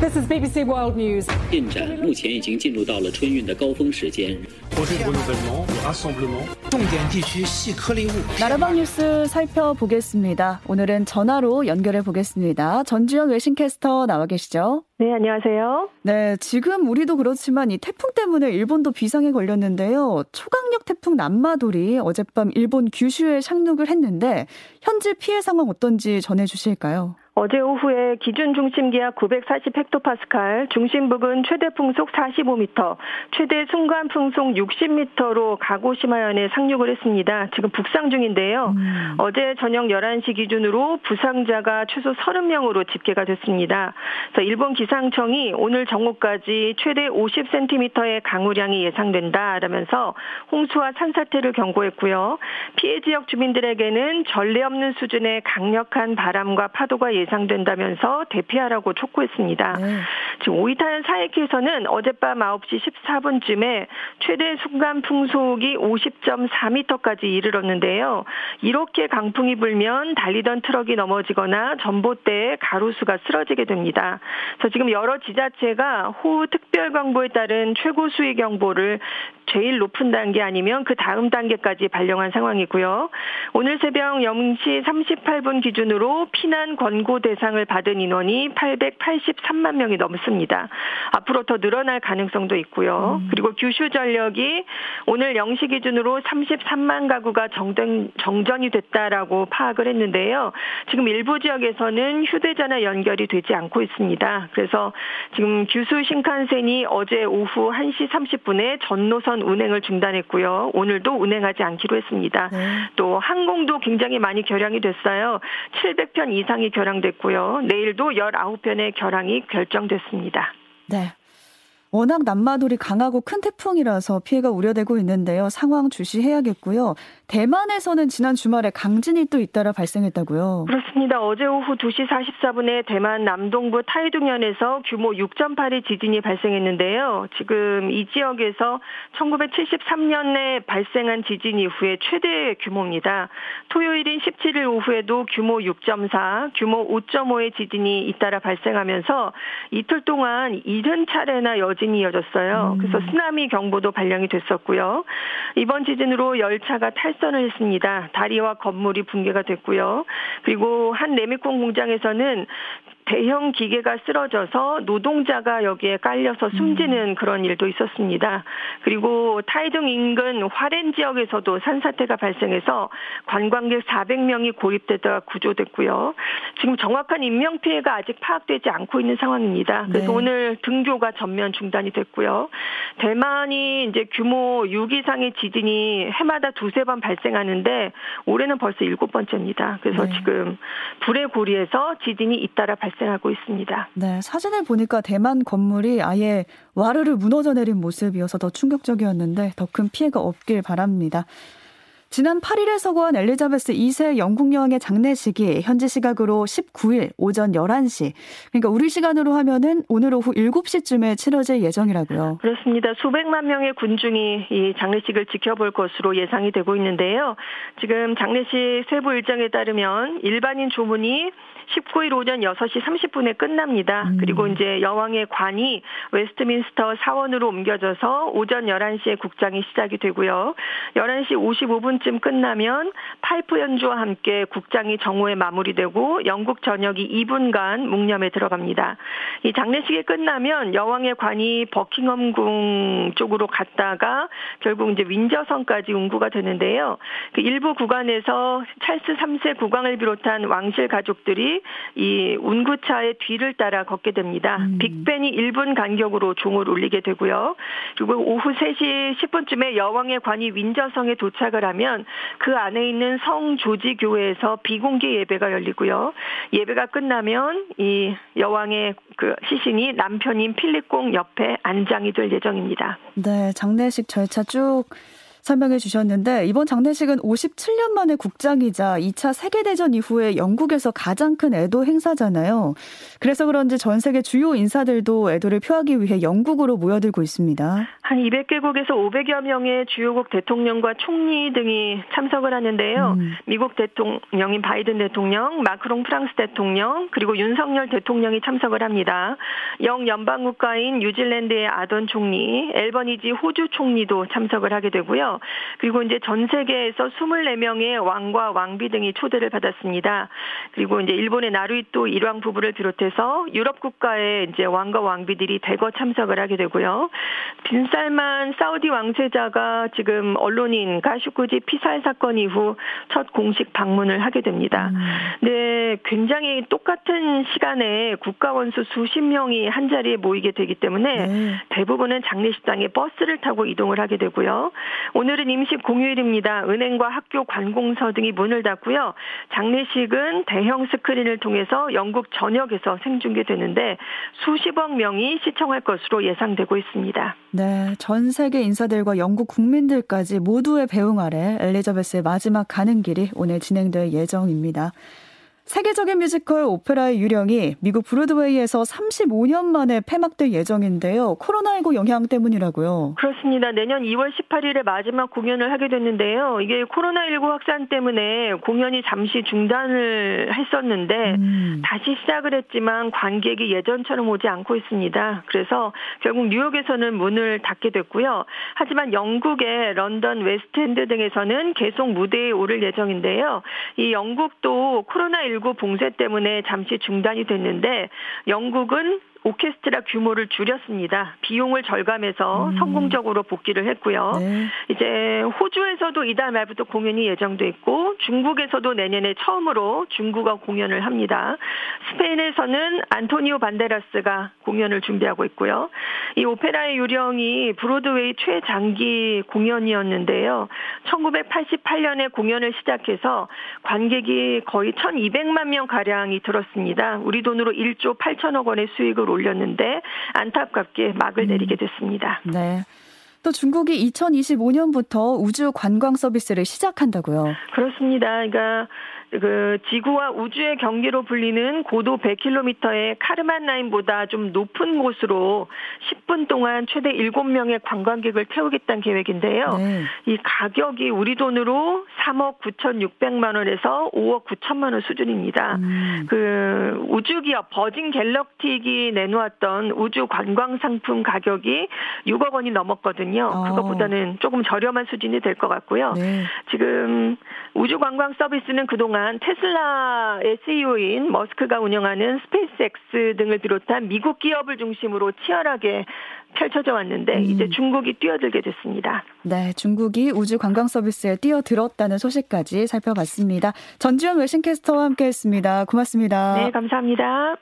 This is BBC World News. 进展目前已经进入到了春运的高峰时间。 重点地区细颗粒物。 나라방 뉴스 살펴보겠습니다. 오늘은 전화로 연결해 보겠습니다. 전주현 외신캐스터 나와 계시죠? 네, 안녕하세요. 네, 지금 우리도 그렇지만 이 태풍 때문에 일본도 비상에 걸렸는데요. 초강력 태풍 남마돌이 어젯밤 일본 규슈에 상륙을 했는데 현재 피해 상황 어떤지 전해 주실까요? 어제 오후에 기준 중심 기압 940 헥토파스칼, 중심 부근 최대 풍속 45m, 최대 순간 풍속 60m로 가고시마현에 상륙을 했습니다. 지금 북상 중인데요. 음. 어제 저녁 11시 기준으로 부상자가 최소 30명으로 집계가 됐습니다. 그래서 일본 기 상청이 오늘 정오까지 최대 50cm의 강우량이 예상된다라면서 홍수와 산사태를 경고했고요. 피해 지역 주민들에게는 전례 없는 수준의 강력한 바람과 파도가 예상된다면서 대피하라고 촉구했습니다. 네. 지금 오이타현 사이키에서는 어젯밤 9시 14분쯤에 최대 순간 풍속이 50.4m까지 이르렀는데요. 이렇게 강풍이 불면 달리던 트럭이 넘어지거나 전봇대에 가로수가 쓰러지게 됩니다. 그래서 지금 여러 지자체가 호우 특별경보에 따른 최고 수위 경보를 제일 높은 단계 아니면 그 다음 단계까지 발령한 상황이고요. 오늘 새벽 0시 38분 기준으로 피난 권고 대상을 받은 인원이 883만 명이 넘습니다. 앞으로 더 늘어날 가능성도 있고요. 그리고 규슈 전력이 오늘 0시 기준으로 33만 가구가 정전, 정전이 됐다라고 파악을 했는데요. 지금 일부 지역에서는 휴대전화 연결이 되지 않고 있습니다. 그래서 지금 규슈 신칸센이 어제 오후 1시 30분에 전 노선 운행을 중단했고요. 오늘도 운행하지 않기로 했습니다. 네. 또 항공도 굉장히 많이 결항이 됐어요. 700편 이상이 결항됐고요. 내일도 19편의 결항이 결정됐습니다. 네. 워낙 남마돌이 강하고 큰 태풍이라서 피해가 우려되고 있는데요. 상황 주시해야겠고요. 대만에서는 지난 주말에 강진이 또 잇따라 발생했다고요. 그렇습니다. 어제 오후 2시 44분에 대만 남동부 타이둥현에서 규모 6.8의 지진이 발생했는데요. 지금 이 지역에서 1973년에 발생한 지진 이후에 최대 규모입니다. 토요일인 17일 오후에도 규모 6.4, 규모 5.5의 지진이 잇따라 발생하면서 이틀 동안 70차례나 여진 이 이어졌어요. 그래서 쓰나미 경보도 발령이 됐었고요. 이번 지진으로 열차가 탈선을 했습니다. 다리와 건물이 붕괴가 됐고요. 그리고 한 레미콘 공장에서는 대형 기계가 쓰러져서 노동자가 여기에 깔려서 숨지는 그런 일도 있었습니다. 그리고 타이둥 인근 화렌 지역에서도 산사태가 발생해서 관광객 400명이 고립되다가 구조됐고요. 지금 정확한 인명 피해가 아직 파악되지 않고 있는 상황입니다. 그래서 네. 오늘 등교가 전면 중단이 됐고요. 대만이 이제 규모 6 이상의 지진이 해마다 두세 번 발생하는데 올해는 벌써 일곱 번째입니다. 그래서 네. 지금 불의 고리에서 지진이 잇따라 발생 하고 있습니다. 네, 사진을 보니까 대만 건물이 아예 와르르 무너져 내린 모습이어서 더 충격적이었는데 더 큰 피해가 없길 바랍니다. 지난 8일에 서거한 엘리자베스 2세 영국 여왕의 장례식이 현지 시각으로 19일 오전 11시, 그러니까 우리 시간으로 하면은 오늘 오후 7시쯤에 치러질 예정이라고요. 그렇습니다. 수백만 명의 군중이 이 장례식을 지켜볼 것으로 예상이 되고 있는데요. 지금 장례식 세부 일정에 따르면 일반인 조문이 19일 오전 6시 30분에 끝납니다. 음. 그리고 이제 여왕의 관이 웨스트민스터 사원으로 옮겨져서 오전 11시에 국장이 시작이 되고요. 11시 55분쯤 끝나면 파이프 연주와 함께 국장이 정오에 마무리되고 영국 전역이 2분간 묵념에 들어갑니다. 이 장례식이 끝나면 여왕의 관이 버킹엄궁 쪽으로 갔다가 결국 이제 윈저성까지 운구가 되는데요. 그 일부 구간에서 찰스 3세 국왕을 비롯한 왕실 가족들이 이 운구차의 뒤를 따라 걷게 됩니다. 음. 빅벤이 1분 간격으로 종을 울리게 되고요. 그리고 오후 3시 10분쯤에 여왕의 관이 윈저성에 도착을 하면 그 안에 있는 성 조지 교회에서 비공개 예배가 열리고요. 예배가 끝나면 이 여왕의 그 시신이 남편인 필립공 옆에 안장이 될 예정입니다. 네, 장례식 절차 쭉 설명해 주셨는데 이번 장례식은 57년 만에 국장이자 2차 세계대전 이후에 영국에서 가장 큰 애도 행사잖아요. 그래서 그런지 전 세계 주요 인사들도 애도를 표하기 위해 영국으로 모여들고 있습니다. 한 200개국에서 500여 명의 주요국 대통령과 총리 등이 참석을 하는데요. 음. 미국 대통령인 바이든 대통령, 마크롱 프랑스 대통령, 그리고 윤석열 대통령이 참석을 합니다. 영 연방국가인 뉴질랜드의 아던 총리, 엘버니지 호주 총리도 참석을 하게 되고요. 그리고 이제 전 세계에서 24명의 왕과 왕비 등이 초대를 받았습니다. 그리고 이제 일본의 나루이토 일왕 부부를 비롯해서 유럽 국가의 이제 왕과 왕비들이 대거 참석을 하게 되고요. 빈살만 사우디 왕세자가 지금 언론인 가슈쿠지 피살 사건 이후 첫 공식 방문을 하게 됩니다. 음. 네, 굉장히 똑같은 시간에 국가 원수 수십 명이 한 자리에 모이게 되기 때문에 네. 대부분은 장례식장에 버스를 타고 이동을 하게 되고요. 오늘은 임시 공휴일입니다. 은행과 학교 관공서 등이 문을 닫고요. 장례식은 대형 스크린을 통해서 영국 전역에서 생중계되는데 수십억 명이 시청할 것으로 예상되고 있습니다. 네, 전 세계 인사들과 영국 국민들까지 모두의 배웅 아래 엘리자베스의 마지막 가는 길이 오늘 진행될 예정입니다. 세계적인 뮤지컬 오페라의 유령이 미국 브로드웨이에서 35년 만에 폐막될 예정인데요. 코로나19 영향 때문이라고요. 그렇습니다. 내년 2월 18일에 마지막 공연을 하게 됐는데요. 이게 코로나19 확산 때문에 공연이 잠시 중단을 했었는데 음. 다시 시작을 했지만 관객이 예전처럼 오지 않고 있습니다. 그래서 결국 뉴욕에서는 문을 닫게 됐고요. 하지만 영국의 런던 웨스트엔드 등에서는 계속 무대에 오를 예정인데요. 이 영국도 코로나19 코로나19 봉쇄 때문에 잠시 중단이 됐는데 영국은 오케스트라 규모를 줄였습니다. 비용을 절감해서 음. 성공적으로 복귀를 했고요. 네. 이제 호주에서도 이달 말부터 공연이 예정돼 있고 중국에서도 내년에 처음으로 중국어 공연을 합니다. 스페인에서는 안토니오 반데라스가 공연을 준비하고 있고요. 이 오페라의 유령이 브로드웨이 최장기 공연이었는데요. 1988년에 공연을 시작해서 관객이 거의 1,200만 명 가량이 들었습니다. 우리 돈으로 1조 8천억 원의 수익을 올렸는데 안타깝게 막을 음. 내리게 됐습니다. 네. 또 중국이 2025년부터 우주 관광 서비스를 시작한다고요. 그렇습니다. 그러니까 그 지구와 우주의 경계로 불리는 고도 100km의 카르만 라인보다 좀 높은 곳으로 10분 동안 최대 7명의 관광객을 태우겠다는 계획인데요. 네. 이 가격이 우리 돈으로 3억 9,600만 원에서 5억 9천만 원 수준입니다. 음. 그 우주 기업 버진 갤럭틱이 내놓았던 우주 관광 상품 가격이 6억 원이 넘었거든요. 어. 그것보다는 조금 저렴한 수준이 될 것 같고요. 네. 지금 우주 관광 서비스는 그동안 동안 테슬라의 CEO인 머스크가 운영하는 스페이스X 등을 비롯한 미국 기업을 중심으로 치열하게 펼쳐져 왔는데 음. 이제 중국이 뛰어들게 됐습니다. 네, 중국이 우주 관광 서비스에 뛰어들었다는 소식까지 살펴봤습니다. 전지현 외신캐스터와 함께했습니다. 고맙습니다. 네, 감사합니다.